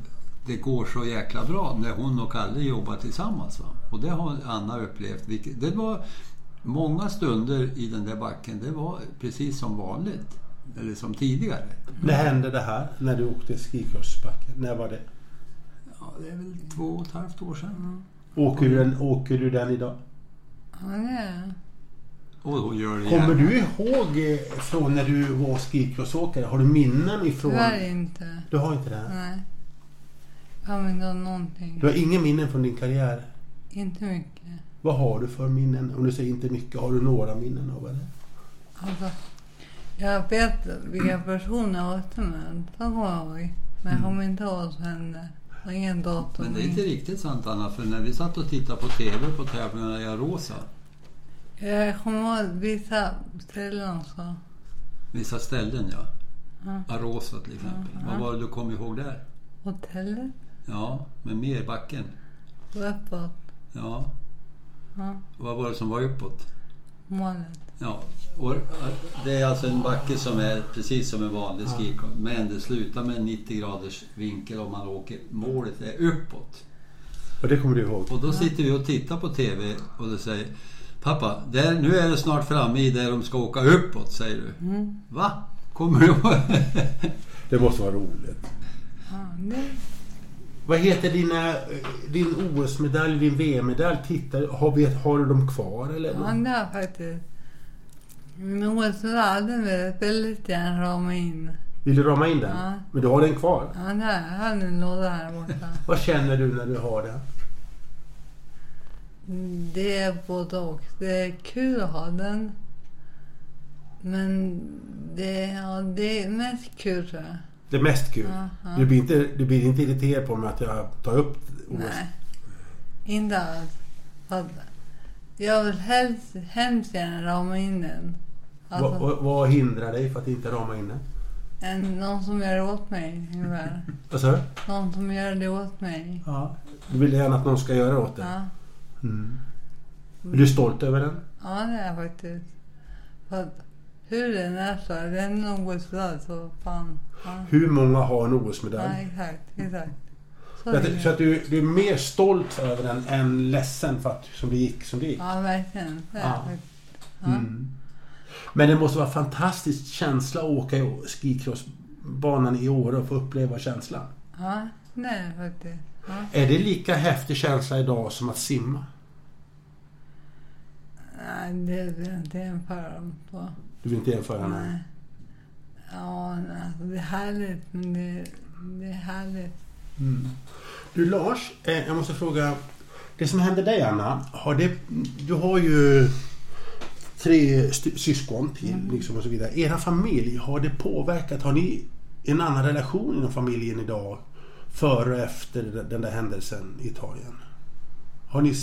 det går så jäkla bra när hon och Kalle jobbar tillsammans. Va? Och det har Anna upplevt. vilket- Det var Många stunder i den där backen, det var precis som vanligt. Eller som tidigare. När hände det här? När du åkte skikrossbacken? När var det? Ja, det är väl två och ett halvt år sedan. Åker du den, åker du den idag? Ja, det är gör det Kommer du ihåg eh, från när du var skikrossåkare? Har du minnen ifrån? Tyvärr inte. Du har inte det? Nej. Jag kommer inte någonting. Du har inga minnen från din karriär? Inte mycket. Vad har du för minnen? Om du säger inte mycket, har du några minnen av det? Alltså, jag vet vilka personer jag åkte med. De kommer jag ihåg. Men jag kommer inte ihåg. Och ingen datum. Men det är inte riktigt sant Anna, för när vi satt och tittade på TV på tävlingarna i Arosa, Jag kommer ihåg vissa ställen också. vissa ställen ja. Ja. Arosa till exempel. Vad var det du kom ihåg där? Hotellet Ja, med mer backen. uppåt. Ja, Ja, vad var det som var uppåt? målet. Ja, och det är alltså en backe som är precis som en vanlig skikon. Men det slutar med en 90 graders vinkel om man åker. Målet är uppåt. Och det kommer du ihåg? Och då sitter vi och tittar på TV och då säger Pappa, där, nu är det snart framme i där de ska åka uppåt, säger du. Mm. Va? Kommer du ihåg? Det måste vara roligt. Ja, det, Vad heter dina, eh, din OS-medalj, din VM-medalj? Tittar, har, vet, har du dem kvar eller? ja, det har faktiskt... Min OS-medalj vill väldigt gärna rama in. Vill du rama in den? Ja. Men du har den kvar? Ja, det har jag har en låda här borta. Vad känner du när du har den? Det är både och. Det är kul att ha den. Men det, ja, det är mest kul tror jag. Det är mest kul. Ja, ja. Du, blir inte, du blir inte irriterad på mig att jag tar upp OS? Nej, inte alls. Jag vill helst, hemskt gärna rama in den. Alltså, Vad, vad, hindrar dig för att inte rama in den? en, någon som gör det åt mig ungefär. Vad sa du? Någon som gör det åt mig. Ja. Du vill gärna att någon ska göra åt det? Ja, Mm. Är du stolt över den? ja det är jag faktiskt. För att hur den är så är den något sådär så fan. Ja, Hur många har en ja OS-medalj? exakt, exakt. Så är det. Så att du, du är mer stolt över den än ledsen för att som det gick som det gick? Ja, verkligen. Det är Ja. Ja. Mm. Men det måste vara en fantastisk känsla att åka i skicrossbanan i Åre och få uppleva känslan. ja, det är det faktiskt. Ja. Är det lika häftig känsla idag som att simma? Nej, det vill jag inte dem på. Du vill inte jämföra? Nej. Ja, alltså det är härligt, men det, det är härligt. Mm. Du Lars, eh, jag måste fråga. Det som hände dig Anna, har det, du har ju tre syskon till liksom och så vidare. Era familj, har det påverkat? Har ni en annan relation inom familjen idag? Före och efter den där händelsen i Italien? Har ni,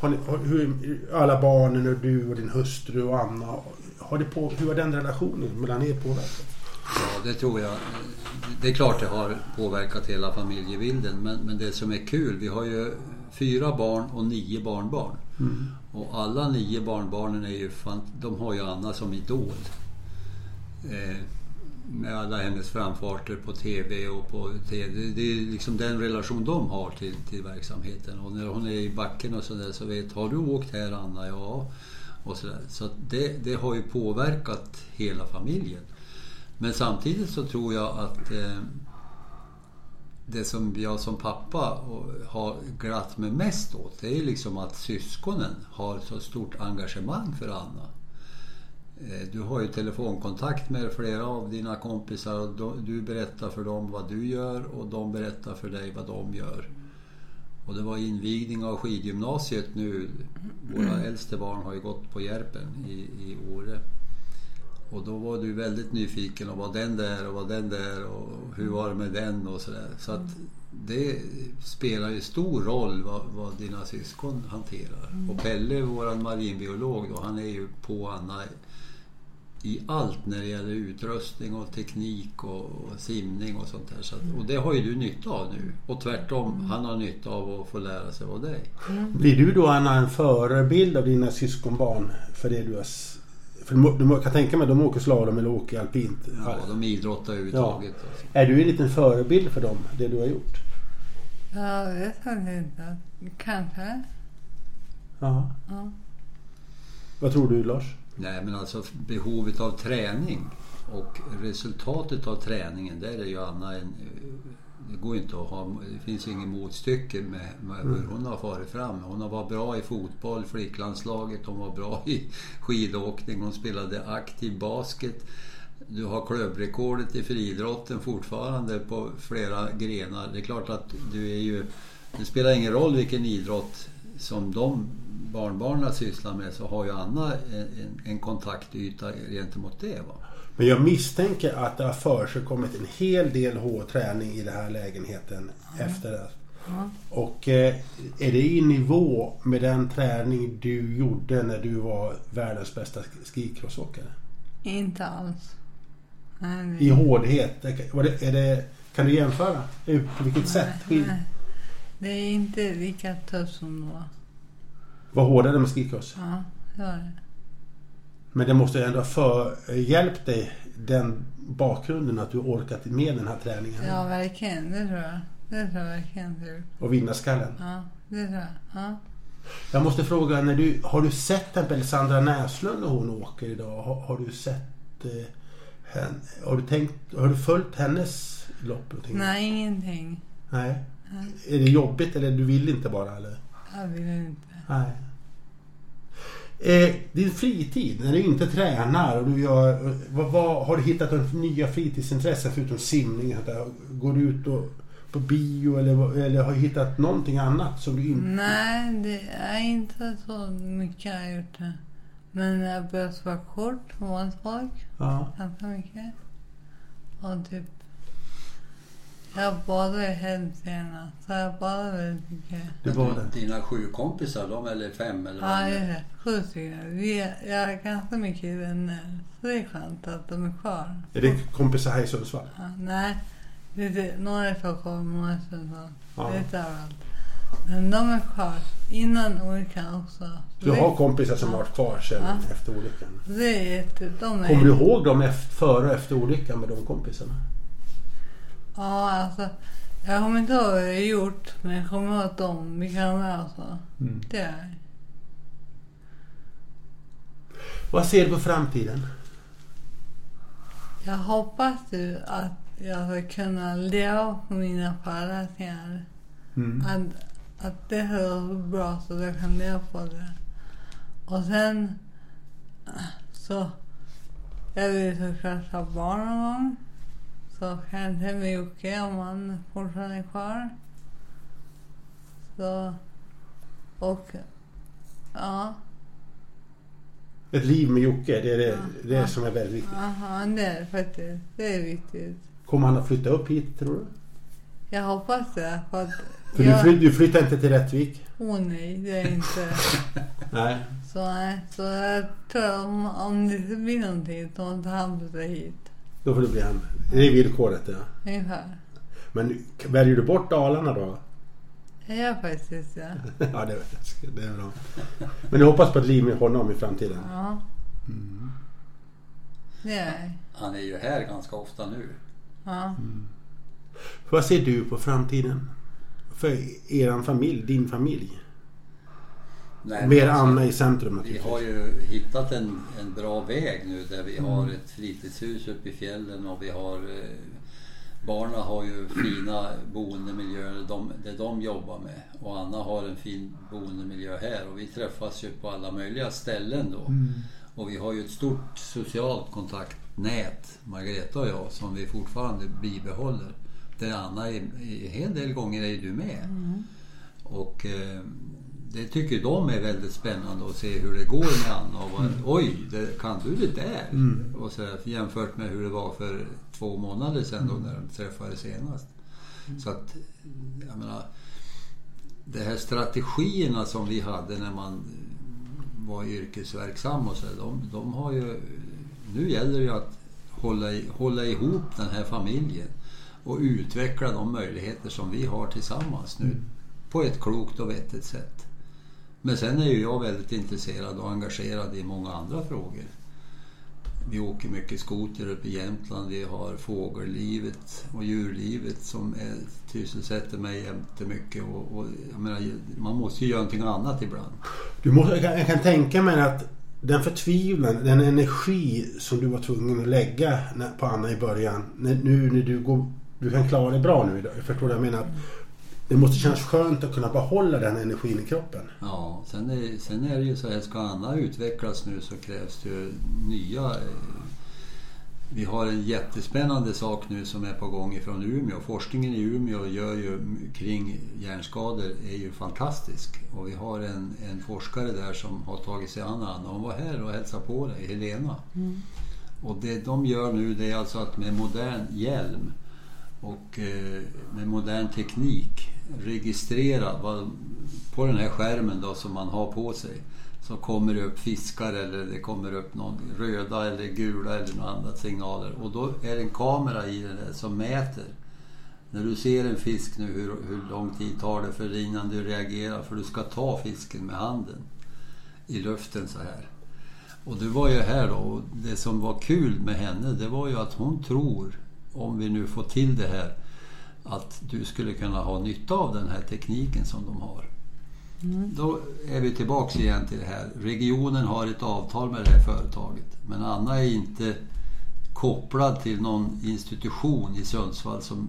har ni har, hur, alla barnen och du och din hustru och Anna. Har det på, hur har den relationen mellan er påverkat? Ja, det tror jag. Det är klart det har påverkat hela familjebilden. Men, men det som är kul, vi har ju fyra barn och nio barnbarn. Och alla nio barnbarnen är ju, fan, de har ju Anna som idol. Eh, med alla hennes framfarter på TV och på TV. Det, är liksom den relation de har till, till verksamheten. Och när hon är i backen och sådär så vet, har du åkt här Anna? Ja. Och så där. så det, det har ju påverkat hela familjen. Men samtidigt så tror jag att eh, det som jag som pappa har glatt mig mest åt det är liksom att syskonen har så stort engagemang för Anna. Eh, Du har ju telefonkontakt med flera av dina kompisar och du berättar för dem vad du gör och de berättar för dig vad de gör. Och det var invigning av skidgymnasiet nu. Våra äldste barn har ju gått på Järpen i, i Åre. Och då var du väldigt nyfiken och var den där och var den där och hur var det med den och sådär. Så att det spelar ju stor roll vad, vad dina syskon hanterar. Och Pelle, våran marinbiolog, då, han är ju på Anna i allt när det gäller utrustning och teknik och, och simning och sånt där. Så att, och det har ju du nytta av nu. Och tvärtom, han har nytta av att få lära sig av dig. Blir du då Anna en förebild av dina syskonbarn för det du har... För du, kan tänka mig att de åker slalom eller åker alpint. Ja, de idrottar överhuvudtaget. Alltså. Är du en liten förebild för dem, det du har gjort? Jag vet inte. Kanske. Ja. Ja. Vad tror du Lars? Nej men alltså behovet av träning och resultatet av träningen där är ju Anna en... Det går inte att ha... Det finns ingen motstycke med, med hur hon har farit fram. Hon har varit bra i fotboll, flicklandslaget, hon var bra i skidåkning, hon spelade aktiv basket. Du har klubbrekordet i friidrotten fortfarande på flera grenar. Det är klart att du är ju... Det spelar ingen roll vilken idrott som de barnbarnen sysslar med så har ju Anna en, en kontaktyta gentemot det. Va? Men jag misstänker att det har försigkommit en hel del hårträning i den här lägenheten efter det. Och eh, är det i nivå med den träning du gjorde när du var världens bästa skikrossåkare? Inte alls. Nej, det- I hårdhet? Var det, är det, kan du jämföra? På vilket sätt? nej, Skil- nej. Det är inte lika tufft som då. Var hårdare med skikross? Ja, det var det. Men det måste ändå ha för, hjälpt dig den bakgrunden att du orkat med den här träningen. Ja, verkligen. Det tror jag. Det tror jag verkligen. Och vinnarskalle. Ja, det tror jag. Ja. Jag måste fråga, när du, har du sett till exempel Sandra Näslund när hon åker idag? Har, har du sett eh, henne? Har du, tänkt, har du följt hennes lopp? någonting? Nej, ingenting. Nej. Är det jobbigt eller du vill inte bara? Eller? Jag vill inte. Nej. Eh, din fritid, när du inte tränar och du gör... Vad, vad, har du hittat några nya fritidsintressen förutom simning? Går du ut och, på bio eller, eller har du hittat någonting annat som du inte... Nej, det är inte så mycket jag har gjort det. Men jag har börjat spela kort på Månsfolk. Ja. Ganska mycket. Och typ... Jag ju helst gärna. Så jag väldigt mycket. Var det. Dina sju kompisar, de eller fem eller vad Ja, det det är är. Sju stycken. Vi är, jag har ganska mycket vänner. Så det är skönt att de är kvar. Är det kompisar här i Sundsvall? Ja, nej, det är det. några i Stockholm, några i Sundsvall. Ja. Lite överallt. Men de är kvar. Innan olyckan också. Så Du har kompisar som har varit kvar sedan Ja. efter olyckan. Det är jätte... De är... Kommer du ihåg dem efter, före och efter olyckan med de kompisarna? Ja, alltså. Jag kommer inte ihåg vad jag gjort, men jag kommer ihåg att de, vi kan vara så. Det är. Vad ser du på framtiden? Jag hoppas ju att jag ska kunna leva på mina föreläsningar. Mm. Att, att det är så bra så jag kan leva på det. Och sen så... Jag vill såklart ha barn någon gång. Så med Jocke om han fortfarande är kvar. Så... Och... Ja. Ett liv med Jocke, det är det, Ja. det är Ja. som är väldigt viktigt. Aha, det är faktiskt. Det är viktigt. Kommer han att flytta upp hit tror du? Jag hoppas det. För att För jag... du, fly, du flyttar inte till Rättvik? Åh nej, det är inte. Nej. Så, nej, så jag tror om, om det blir någonting så måste han flytta hit. Då får det bli han. Det är villkoret ja. Ungefär. Men väljer du bort Dalarna då? Gör faktiskt det. ja, det, det är bra. Men du hoppas på ett liv med honom i framtiden? Ja. Det är jag. Han är ju här ganska ofta nu. Ja. Vad ser du på framtiden? För er familj, din familj? Nej, men alltså, Anna i centrum Vi naturligtvis. har ju hittat en, en bra väg nu där vi har Mm. ett fritidshus uppe i fjällen och vi har eh, Barnen har ju fina boendemiljöer de, det de jobbar med och Anna har en fin boendemiljö här och vi träffas ju på alla möjliga ställen då. Mm. Och vi har ju ett stort socialt kontaktnät, Margareta och jag, som vi fortfarande bibehåller. Där Anna är, i en hel del gånger är du med. Och eh, det tycker de är väldigt spännande att se hur det går med Anna. Och vad, Oj, det, kan du det där? Och så, jämfört med hur det var för två månader sedan då när de träffades senast. Så att, jag menar, de här strategierna som vi hade när man var yrkesverksam och så, de, de har ju... Nu gäller det ju att hålla, hålla ihop den här familjen och utveckla de möjligheter som vi har tillsammans nu på ett klokt och vettigt sätt. Men sen är ju jag väldigt intresserad och engagerad i många andra frågor. Vi åker mycket skoter uppe i Jämtland. Vi har fågellivet och djurlivet som är, sysselsätter mig jättemycket. Och, och, jag menar, man måste ju göra någonting annat ibland. Du måste, jag, kan, jag kan tänka mig att den förtvivlan, den energi som du var tvungen att lägga på Anna i början. När, nu när du går, du kan klara dig bra nu idag. Jag förstår vad jag menar. Det måste kännas skönt att kunna behålla den energin i kroppen. Ja, sen är, sen är det ju så här, ska Anna utvecklas nu så krävs det ju nya... eh, Vi har en jättespännande sak nu som är på gång ifrån Umeå. Forskningen i Umeå gör ju kring hjärnskador är ju fantastisk. Och vi har en, en forskare där som har tagit sig an Anna. Hon var här och hälsade på dig, Helena. Och det de gör nu det är alltså att med modern hjälm och eh, med modern teknik registrerad på den här skärmen då som man har på sig. Så kommer det upp fiskar eller det kommer upp någon röda eller gula eller några andra signaler. Och då är det en kamera i den där som mäter. När du ser en fisk nu hur, hur lång tid tar det för innan du reagerar? För du ska ta fisken med handen i luften så här. Och du var ju här då och det som var kul med henne det var ju att hon tror, om vi nu får till det här, att du skulle kunna ha nytta av den här tekniken som de har. Då är vi tillbaks igen till det här. Regionen har ett avtal med det här företaget. Men Anna är inte kopplad till någon institution i Sundsvall som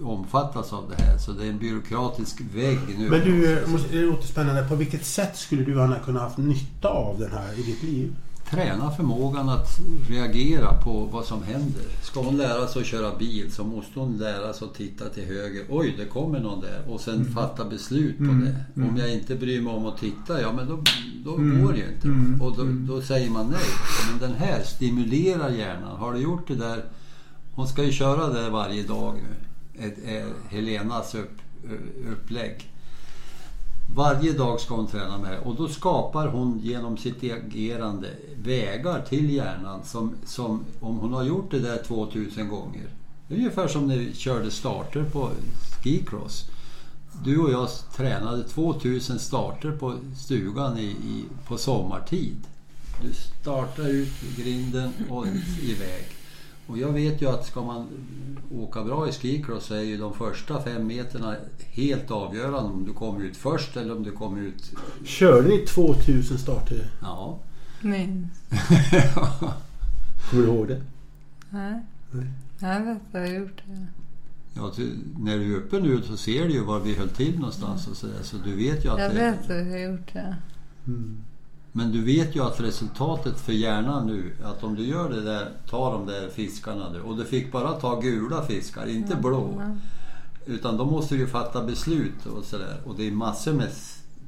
omfattas av det här. Så det är en byråkratisk vägg nu. Men du, eh, det låter spännande. På vilket sätt skulle du Anna kunna ha haft nytta av den här i ditt liv? Träna förmågan att reagera på vad som händer. Ska hon lära sig att köra bil så måste hon lära sig att titta till höger. Oj, det kommer någon där. Och sen fatta beslut på det. Om jag inte bryr mig om att titta, ja men då, då går det ju inte. Och då, då säger man nej. Men den här stimulerar hjärnan. Har du gjort det där? Hon ska ju köra det varje dag nu. Ett, är Helenas upp, upplägg. Varje dag ska hon träna med det och då skapar hon genom sitt agerande vägar till hjärnan som, som om hon har gjort det där 2000 gånger. Ungefär som när vi körde starter på skicross. Du och jag tränade 2000 starter på stugan i, i, på sommartid. Du startar ut grinden och iväg. Och jag vet ju att ska man åka bra i skicross så är ju de första fem meterna helt avgörande om du kommer ut först eller om du kommer ut... Körde ni 2000 starter? Ja. Minst. Kommer du ihåg det? Nej. Nej. Jag vet att jag har gjort det. ja ty, när du är uppe nu så ser du ju var vi höll till någonstans och så, där, så du vet ju att Jag det, vet att jag har gjort det. Men du vet ju att resultatet för hjärnan nu, att om du gör det där, tar de där fiskarna nu och du fick bara ta gula fiskar, inte blå. Utan då måste du ju fatta beslut och sådär. Och det är massor med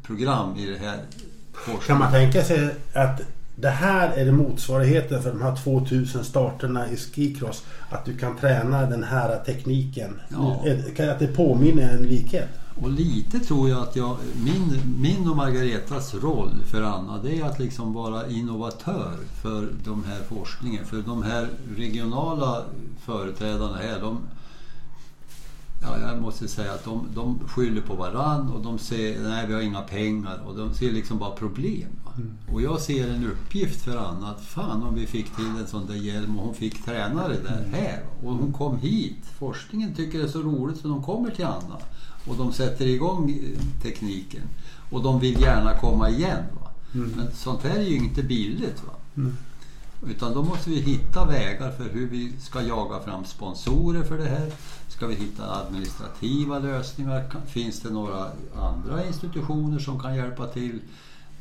program i det här Kan forskningen. man tänka sig att det här är det motsvarigheten för de här 2000 starterna i skicross? Att du kan träna den här tekniken? Ja. Kan att det påminner en likhet? Och lite tror jag att jag, min, min och Margaretas roll för Anna det är att liksom vara innovatör för de här forskningen. För de här regionala företrädarna här, de, ja, jag måste säga att de, de skyller på varann och de säger nej vi har inga pengar och de ser liksom bara problem. Va? Och jag ser en uppgift för Anna att fan om vi fick till en sån där hjälm och hon fick träna det där här. Och hon kom hit. Forskningen tycker det är så roligt så de kommer till Anna. Och de sätter igång eh, tekniken. Och de vill gärna komma igen. Va? Men sånt här är ju inte billigt. Va? Utan då måste vi hitta vägar för hur vi ska jaga fram sponsorer för det här. Ska vi hitta administrativa lösningar? Finns det några andra institutioner som kan hjälpa till?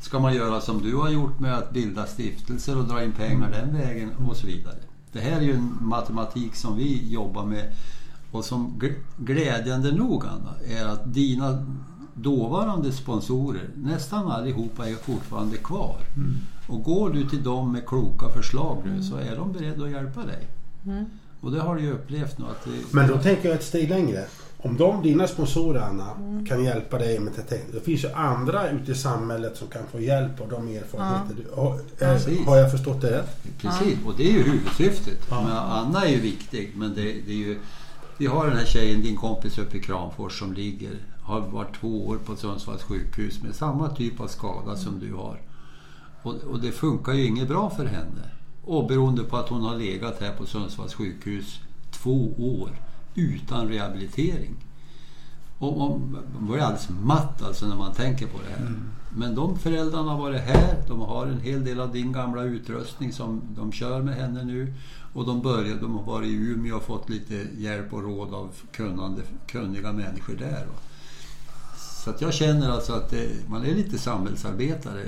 Ska man göra som du har gjort med att bilda stiftelser och dra in pengar den vägen och så vidare. Det här är ju en matematik som vi jobbar med och som gl- glädjande nog Anna, är att dina dåvarande sponsorer, nästan allihopa är fortfarande kvar. Och går du till dem med kloka förslag nu så är de beredda att hjälpa dig. Mm. Och det har du ju upplevt nu att det, Men då tänker jag ett steg längre. Om de, dina sponsorer Anna, kan hjälpa dig med det Då finns ju andra ute i samhället som kan få hjälp av de erfarenheter du har. eh, Precis. Har jag förstått det rätt? Precis, och det är ju huvudsyftet. Ja. Men Anna är ju viktig, men det, det är ju... Vi har den här tjejen, din kompis uppe i Kramfors som ligger, har varit två år på Sundsvalls sjukhus med samma typ av skada som du har. Och, och det funkar ju inget bra för henne. Och beroende på att hon har legat här på Sundsvalls sjukhus två år utan rehabilitering. Och man blir alldeles matt alltså när man tänker på det här. Men de föräldrarna har varit här, de har en hel del av din gamla utrustning som de kör med henne nu. Och de, började, de har varit i Umeå och fått lite hjälp och råd av kunnande, kunniga människor där. Så att jag känner alltså att det, man är lite samhällsarbetare.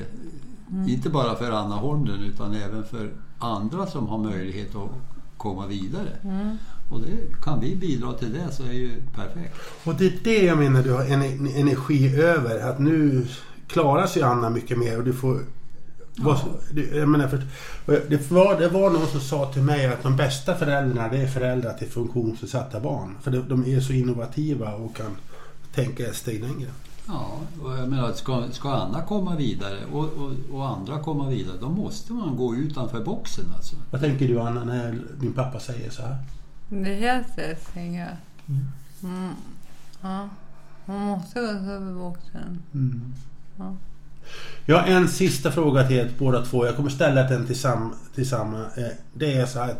Inte bara för Anna Holmlund utan även för andra som har möjlighet att komma vidare. Och det, kan vi bidra till det så är ju perfekt. Och det är det jag menar du har en energi över. Att nu klarar sig Anna mycket mer och du får... Vad, det- jag menar, för, det, var, det var någon som sa till mig att de bästa föräldrarna det är föräldrar till funktionsnedsatta barn. För de, de är så innovativa och kan tänka ett steg längre. Ja, och jag menar, ska, ska Anna komma vidare och, och, och andra komma vidare, då måste man gå utanför boxen alltså. Vad tänker du Anna när din pappa säger så här? Det rätt, tänker jag. Mm. Ja. Man måste gå över boxen. Ja. Jag har en sista fråga till er båda två. Jag kommer ställa den tillsammans. sam, eh, Det är så här.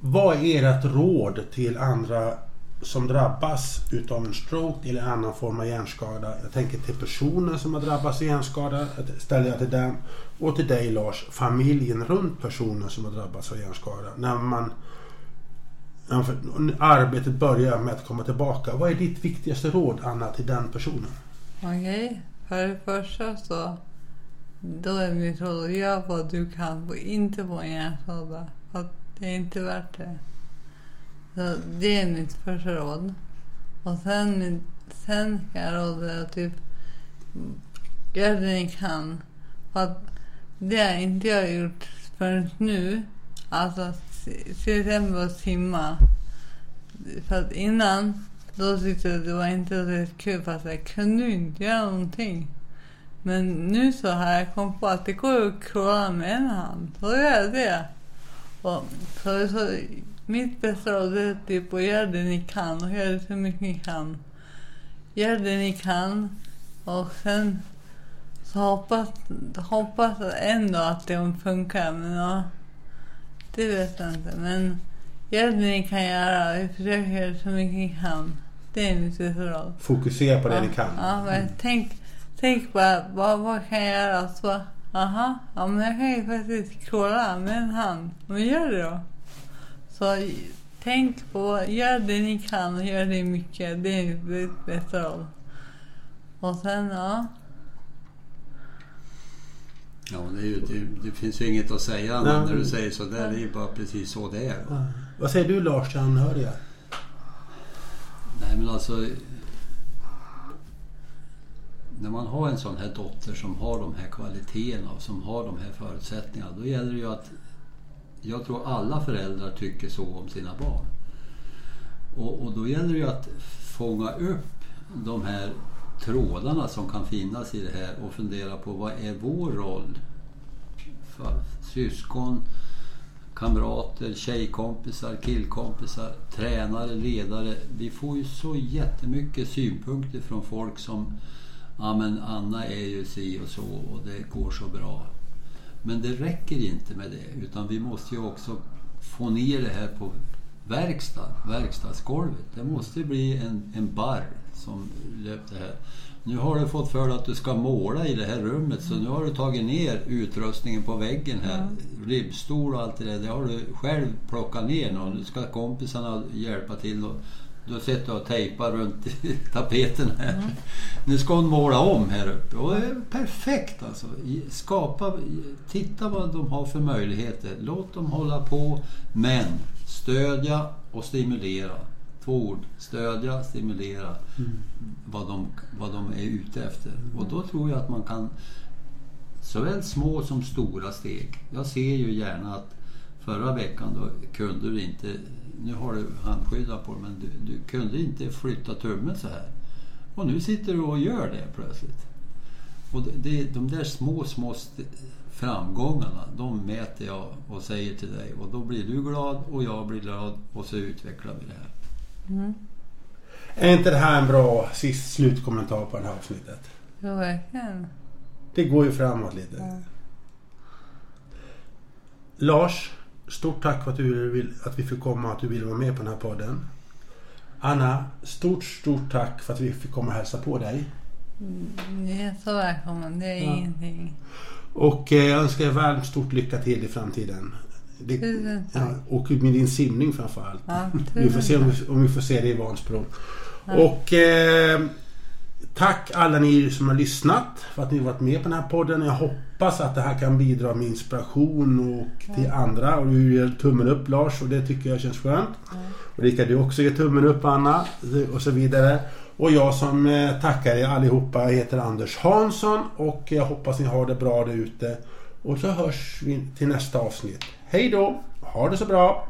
Vad är ert råd till andra som drabbas utav en stroke eller annan form av hjärnskada? Jag tänker till personen som har drabbats av hjärnskada. Ställer jag till den. Och till dig Lars, familjen runt personen som har drabbats av hjärnskada. När man när arbetet börjar med att komma tillbaka. Vad är ditt viktigaste råd Anna till den personen? Okej, för det första så då är mitt råd göra vad du kan och inte få en hjärnskada. För det är inte värt det. Så det är mitt första råd. Och sen, sen kan jag råda att typ gör det ni kan. För att det har inte jag gjort förrän nu. Alltså till exempel att simma. För att innan då tyckte jag det var inte så kul för att jag kunde ju inte göra någonting. Men nu så har jag kommit på att det går att klara med en hand. Så gör jag det. Och så, så, mitt bästa råd är typ att göra det ni kan och göra det så mycket ni kan. Gör det ni kan och sen så hoppas, hoppas jag ändå att det funkar. Men ja, det vet jag inte. Men gör det ni kan göra. Vi försöker göra så mycket ni kan. Det är mitt bästa råd. Fokusera på det ja, ni kan. Ja, men tänk, tänk bara, vad, vad kan jag göra? Så, aha, ja, men jag kan ju faktiskt kråla med en hand. Men gör det då. Så tänk på, gör det ni kan och gör det mycket. Det är mitt bästa råd. Och sen, ja. Ja, det, är ju, det, det finns ju inget att säga Nej. när du säger så där. Det är ju bara precis så det är. Ja. Vad säger du Lars till anhöriga? Nej men alltså... När man har en sån här dotter som har de här kvaliteterna och som har de här förutsättningarna. Då gäller det ju att... Jag tror alla föräldrar tycker så om sina barn. Och, och då gäller det ju att fånga upp de här trådarna som kan finnas i det här och fundera på vad är vår roll? För syskon, kamrater, tjejkompisar, killkompisar, tränare, ledare. Vi får ju så jättemycket synpunkter från folk som Ja men Anna är ju si och så och det går så bra. Men det räcker inte med det utan vi måste ju också få ner det här på verkstad, verkstadsgolvet. Det måste bli en, en barr som löper här. Nu har du fått för dig att du ska måla i det här rummet så nu har du tagit ner utrustningen på väggen här. Ribbstol och allt det där, det har du själv plockat ner nu. Nu ska kompisarna hjälpa till. Och, du sitter och tejpar runt i tapeten här. Nu ska hon måla om här uppe och det är perfekt alltså. Skapa, titta vad de har för möjligheter. Låt dem hålla på men stödja och stimulera. Två ord. Stödja, stimulera vad, de, vad de är ute efter. Och då tror jag att man kan såväl små som stora steg. Jag ser ju gärna att förra veckan då kunde du inte, nu har du handskyddar på men du, du kunde inte flytta tummen så här. Och nu sitter du och gör det plötsligt. Och det, de där små, små framgångarna, de mäter jag och säger till dig. Och då blir du glad och jag blir glad och så utvecklar vi det här. Är inte det här en bra sist slutkommentar på det här avsnittet? Jo, verkligen. Det går ju framåt lite. Lars, stort tack för att, du vill, att vi fick komma och att du ville vara med på den här podden. Anna, stort, stort tack för att vi fick komma och hälsa på dig. Ni är så välkomna. Det är Ja. ingenting. Och eh, jag önskar er varmt stort lycka till i framtiden. Det, ja, och med din simning framförallt. Ja, Vi får se om vi, om vi får se det i Vansbro. Ja. Och eh, tack alla ni som har lyssnat för att ni varit med på den här podden. Jag hoppas att det här kan bidra med inspiration och till andra. Och du ger tummen upp Lars och det tycker jag känns skönt. Och Rickard du också ger tummen upp Anna och så vidare. Och jag som eh, tackar er allihopa heter Anders Hansson och jag hoppas ni har det bra där ute. Och så hörs vi till nästa avsnitt. Hej då! Ha det så bra!